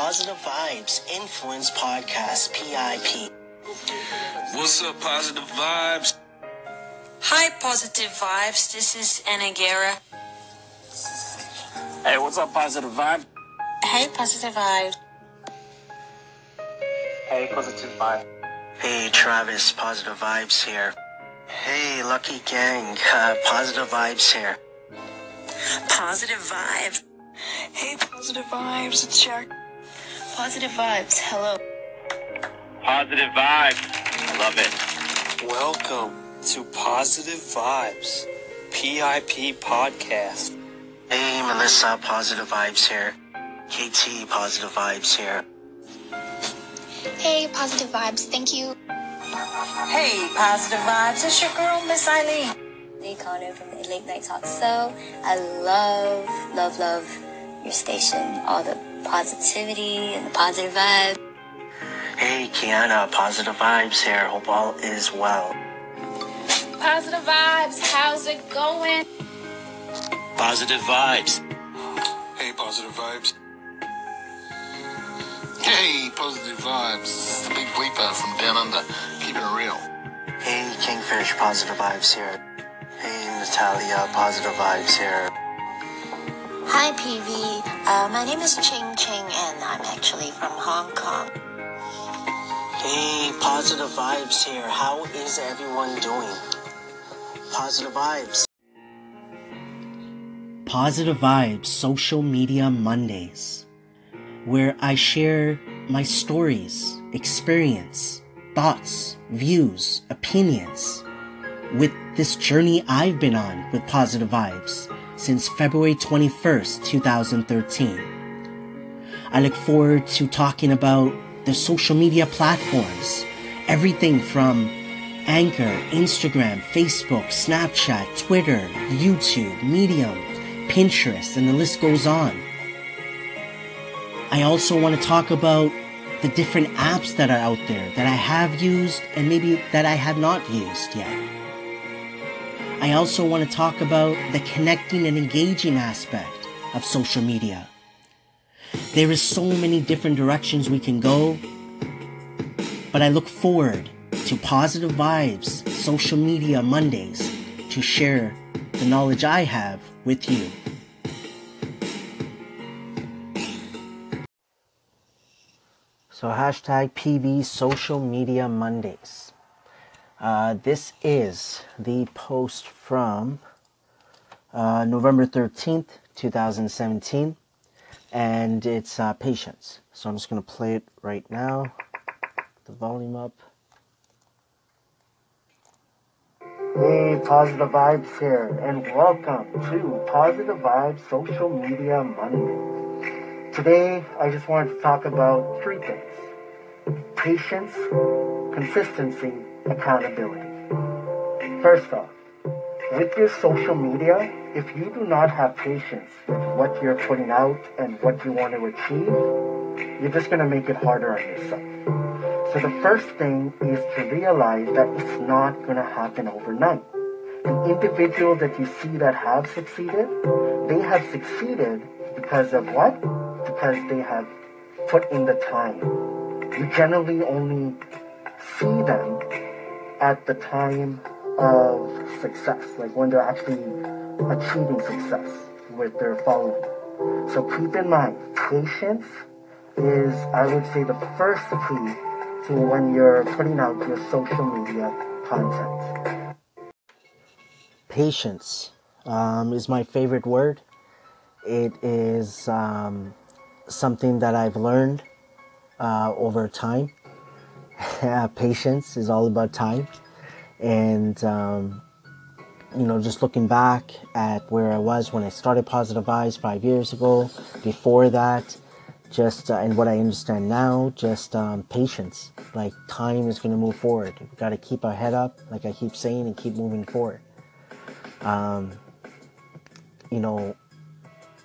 Positive Vibes Influence Podcast, PIP. What's up, Positive Vibes? Hi, Positive Vibes. This is Anna Guerra. Hey, what's up, Positive Vibe? Hey, Positive Vibes. Hey, Positive Vibe. Hey, Travis, Positive Vibes here. Hey, Lucky Gang, uh, Positive Vibes here. Positive Vibes. Hey, Positive Vibes. It's Shark. Positive Vibes. Hello. Positive vibes. I love it. Welcome to Positive Vibes, PIP Podcast. Hey, Melissa, Positive Vibes here. KT, Positive Vibes here. Hey, positive vibes. Thank you. Hey, Positive Vibes. It's your girl, Miss Eileen. Lee Connor from the Late Night Talk Show. I love, love, love your station. All the positivity and the positive vibe. Hey, Kiana, Positive Vibes here. Hope all is well. Positive vibes. How's it going? Positive Vibes. Hey, positive vibes. Hey, positive vibes. This is the big bleeper from down under. Keep it real. Hey, Kingfish, Positive Vibes here. Hey, Natalia, Positive Vibes here. Hi, PV. Uh, my name is Ching Ching, and I'm actually from Hong Kong. Hey, Positive Vibes here. How is everyone doing? Positive Vibes. Positive Vibes Social Media Mondays, where I share my stories, experience, thoughts, views, opinions with this journey I've been on with Positive Vibes since February 21st, 2013. I look forward to talking about the social media platforms, everything from Anchor, Instagram, Facebook, Snapchat, Twitter, YouTube, Medium, Pinterest, and the list goes on. I also want to talk about the different apps that are out there that I have used and maybe that I have not used yet. I also want to talk about the connecting and engaging aspect of social media. There is so many different directions we can go, but I look forward to Positive Vibes Social Media Mondays to share the knowledge I have with you. So hashtag PV Social Media Mondays. Uh, this is the post from uh, November 13th, 2017, and it's uh, patience. So I'm just going to play it right now. The volume up. Hey, Positive Vibes here, and welcome to Positive Vibes Social Media Monday. Today, I just wanted to talk about three things patience, consistency, accountability. First off, with your social media, if you do not have patience with what you're putting out and what you want to achieve, you're just going to make it harder on yourself. So the first thing is to realize that it's not going to happen overnight. The individuals that you see that have succeeded, they have succeeded because of what? Because they have put in the time. You generally only see them at the time of success, like when they're actually achieving success with their following. So keep in mind, patience is, I would say, the first key to when you're putting out your social media content. Patience um, is my favorite word. It is um, something that I've learned uh, over time. Patience is all about time. And, um, you know, just looking back at where I was when I started Positive Vibes five years ago, before that, just, uh, and what I understand now, just um, patience. Like, time is going to move forward. We've got to keep our head up, like I keep saying, and keep moving forward. Um, you know,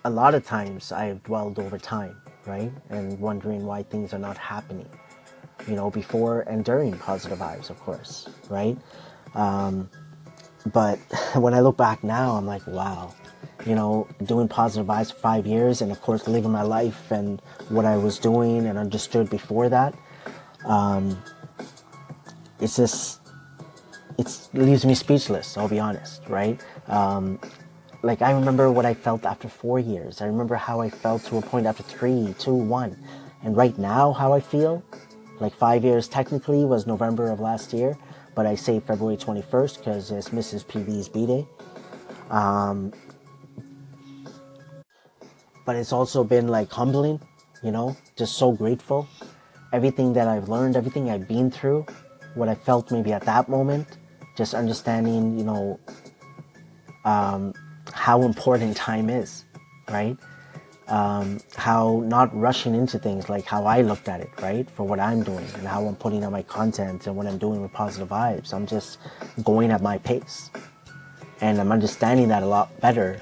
a lot of times I've dwelled over time, right? And wondering why things are not happening, you know, before and during positive vibes, of course, right? Um, but when I look back now, I'm like, wow, you know, doing positive vibes for five years and of course living my life and what I was doing and understood before that. Um, it's just, it leaves me speechless, I'll be honest, right? Um, like I remember what I felt after four years. I remember how I felt to a point after three, two, one. And right now, how I feel, like five years technically was November of last year, but I say February 21st because it's Mrs. PV's B-Day. Um, but it's also been like humbling, you know, just so grateful. Everything that I've learned, everything I've been through, what I felt maybe at that moment, just understanding, you know, um, how important time is, right? Um, how not rushing into things like how I looked at it, right? For what I'm doing and how I'm putting out my content and what I'm doing with positive vibes. I'm just going at my pace. And I'm understanding that a lot better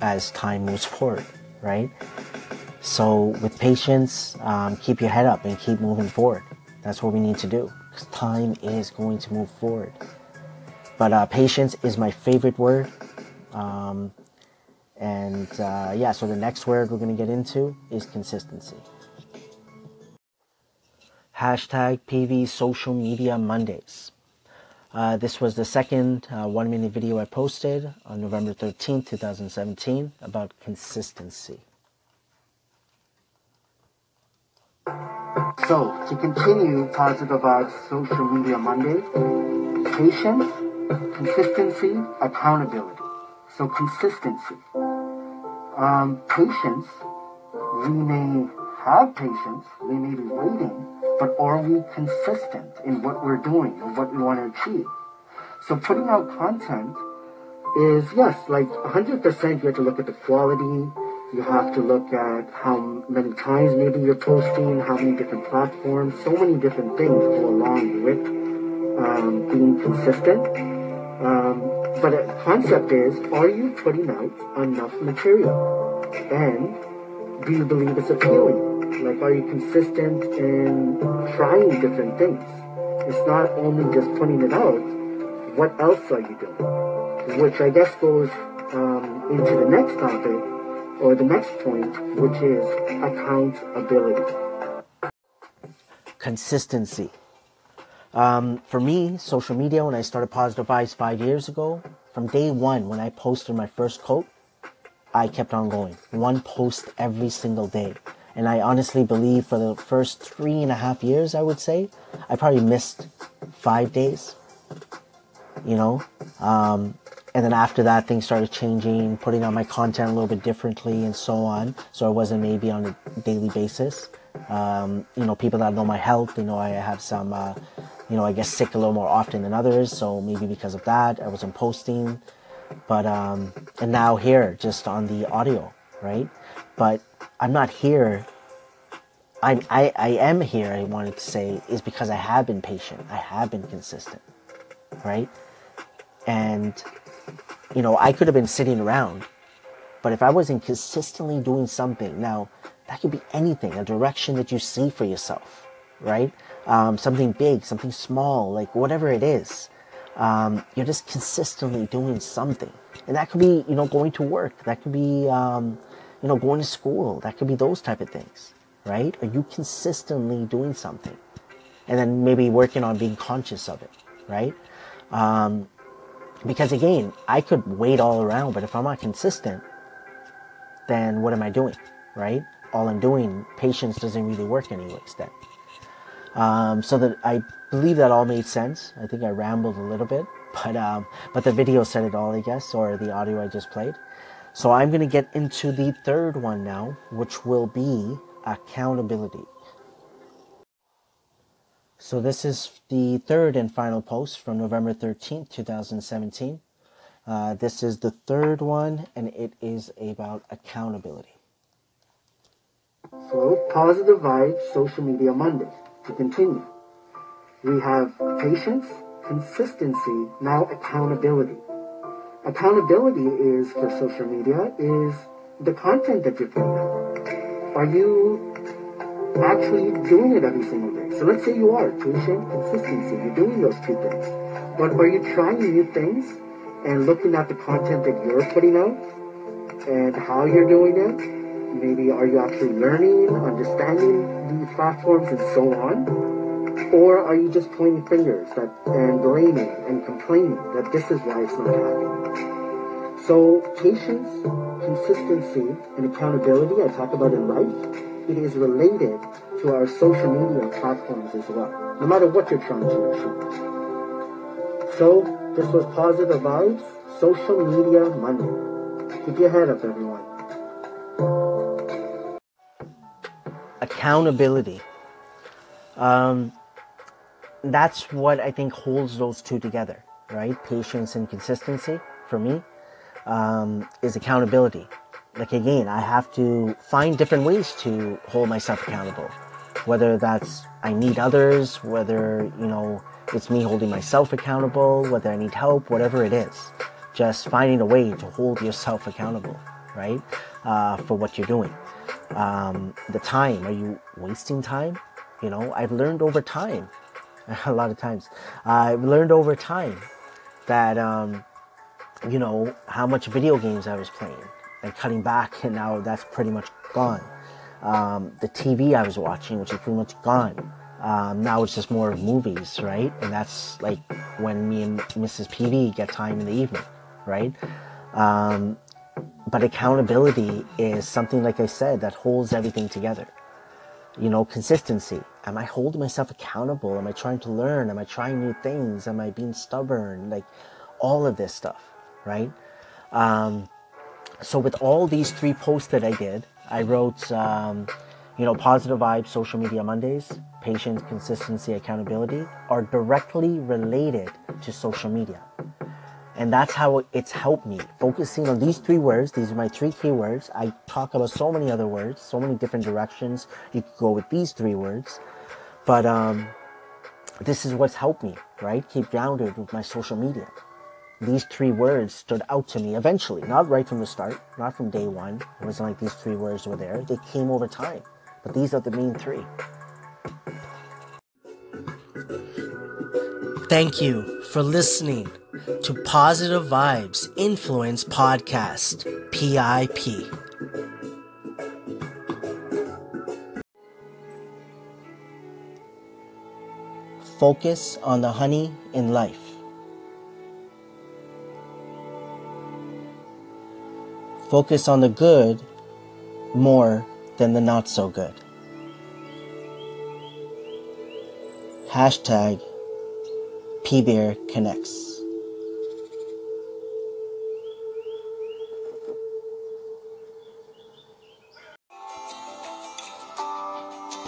as time moves forward, right? So with patience, um, keep your head up and keep moving forward. That's what we need to do because time is going to move forward. But uh, patience is my favorite word. Um, and uh, yeah, so the next word we're going to get into is consistency. Hashtag PV Social Media Mondays. Uh, this was the second uh, one minute video I posted on November 13th, 2017 about consistency. So, to continue Positive Vibes Social Media Monday, patience, consistency, accountability. So, consistency. Um, patience, we may have patience, we may be waiting, but are we consistent in what we're doing and what we want to achieve? So, putting out content is, yes, like 100% you have to look at the quality, you have to look at how many times maybe you're posting, how many different platforms, so many different things go along with um, being consistent. Um, but the concept is, are you putting out enough material? And do you believe it's appealing? Like, are you consistent in trying different things? It's not only just putting it out, what else are you doing? Which I guess goes um, into the next topic, or the next point, which is accountability. Consistency. Um, for me, social media, when I started Positive Vibes five years ago, from day one, when I posted my first quote, I kept on going. One post every single day. And I honestly believe for the first three and a half years, I would say, I probably missed five days. You know? Um, and then after that, things started changing, putting out my content a little bit differently and so on. So I wasn't maybe on a daily basis. Um, you know, people that know my health, you know, I have some, uh, you know, I get sick a little more often than others. So maybe because of that, I wasn't posting. But, um, and now here, just on the audio, right? But I'm not here. I, I, I am here, I wanted to say, is because I have been patient. I have been consistent, right? And you know, I could have been sitting around, but if I wasn't consistently doing something, now that could be anything, a direction that you see for yourself, right? Um, something big, something small, like whatever it is. Um, you're just consistently doing something. And that could be, you know, going to work. That could be, um, you know, going to school. That could be those type of things, right? Are you consistently doing something? And then maybe working on being conscious of it, right? Um, because again, I could wait all around, but if I'm not consistent, then what am I doing, right? All I'm doing, patience doesn't really work anyways then. Um, so that I believe that all made sense. I think I rambled a little bit, but um, but the video said it all, I guess, or the audio I just played. So I'm going to get into the third one now, which will be accountability. So this is the third and final post from November 13th, 2017. Uh, this is the third one, and it is about accountability. So, Positive Vibes Social Media Monday. To continue, we have patience, consistency, now accountability. Accountability is, for social media, is the content that you're putting out. Are you actually doing it every single day. So let's say you are, patient, consistency, you're doing those two things. But are you trying new things and looking at the content that you're putting out and how you're doing it. Maybe are you actually learning, understanding these platforms and so on? Or are you just pointing fingers that, and blaming and complaining that this is why it's not happening? So patience, consistency, and accountability I talk about in life, it is related to our social media platforms as well, no matter what you're trying to achieve. So this was Positive Vibes, Social Media Monday. Keep your head up, everyone. Accountability. Um, that's what I think holds those two together, right? Patience and consistency for me um, is accountability. Like again, I have to find different ways to hold myself accountable. Whether that's I need others, whether you know it's me holding myself accountable, whether I need help, whatever it is, just finding a way to hold yourself accountable, right, uh, for what you're doing. Um, the time, are you wasting time? You know, I've learned over time a lot of times. I've learned over time that, um, you know, how much video games I was playing and cutting back, and now that's pretty much gone. Um, the TV I was watching, which is pretty much gone. Um, now it's just more movies, right? And that's like when me and Mrs. PV get time in the evening, right? But accountability is something, like I said, that holds everything together. You know, consistency. Am I holding myself accountable? Am I trying to learn? Am I trying new things? Am I being stubborn? Like all of this stuff, right? Um, so with all these three posts that I did, I wrote, um, you know, positive vibes, social media Mondays, patience, consistency, accountability are directly related to social media. And that's how it's helped me. Focusing on these three words, these are my three key words. I talk about so many other words, so many different directions. You could go with these three words. But um, this is what's helped me, right? Keep grounded with my social media. These three words stood out to me eventually, not right from the start, not from day one. It wasn't like these three words were there. They came over time. But these are the main three. Thank you for listening to Positive Vibes Influence Podcast, PIP. Focus on the honey in life. Focus on the good more than the not so good. Hashtag PBear Connects.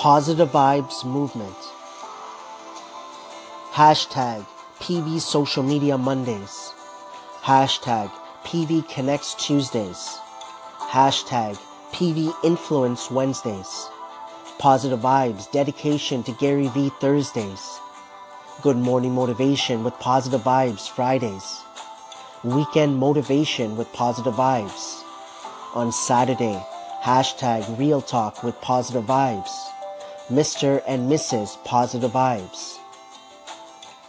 Positive Vibes Movement. Hashtag PV Social Media Mondays. Hashtag PV Connects Tuesdays. Hashtag PV Influence Wednesdays. Positive Vibes Dedication to Gary V Thursdays. Good Morning Motivation with Positive Vibes Fridays. Weekend Motivation with Positive Vibes. On Saturday, hashtag Real Talk with Positive Vibes. Mr. and Mrs. Positive Vibes.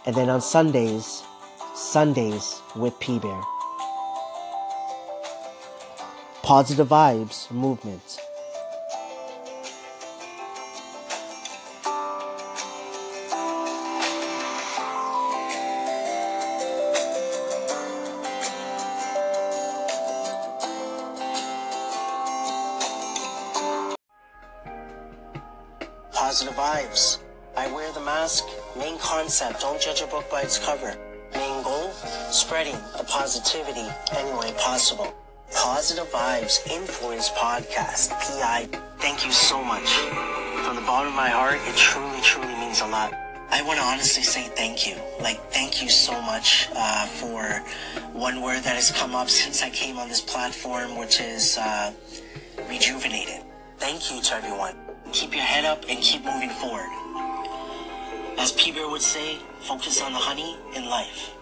And then on Sundays, Sundays with P Bear. Positive Vibes Movement. Positive Vibes. I wear the mask. Main concept, don't judge a book by its cover. Main goal, spreading the positivity any way possible. Positive Vibes Influence Podcast, PI. Thank you so much. From the bottom of my heart, it truly, truly means a lot. I want to honestly say thank you. Like, thank you so much uh, for one word that has come up since I came on this platform, which is uh, rejuvenated. Thank you to everyone. Keep your head up and keep moving forward. As P Bear would say, focus on the honey in life.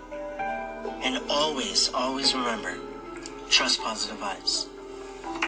And always, always remember, trust positive vibes.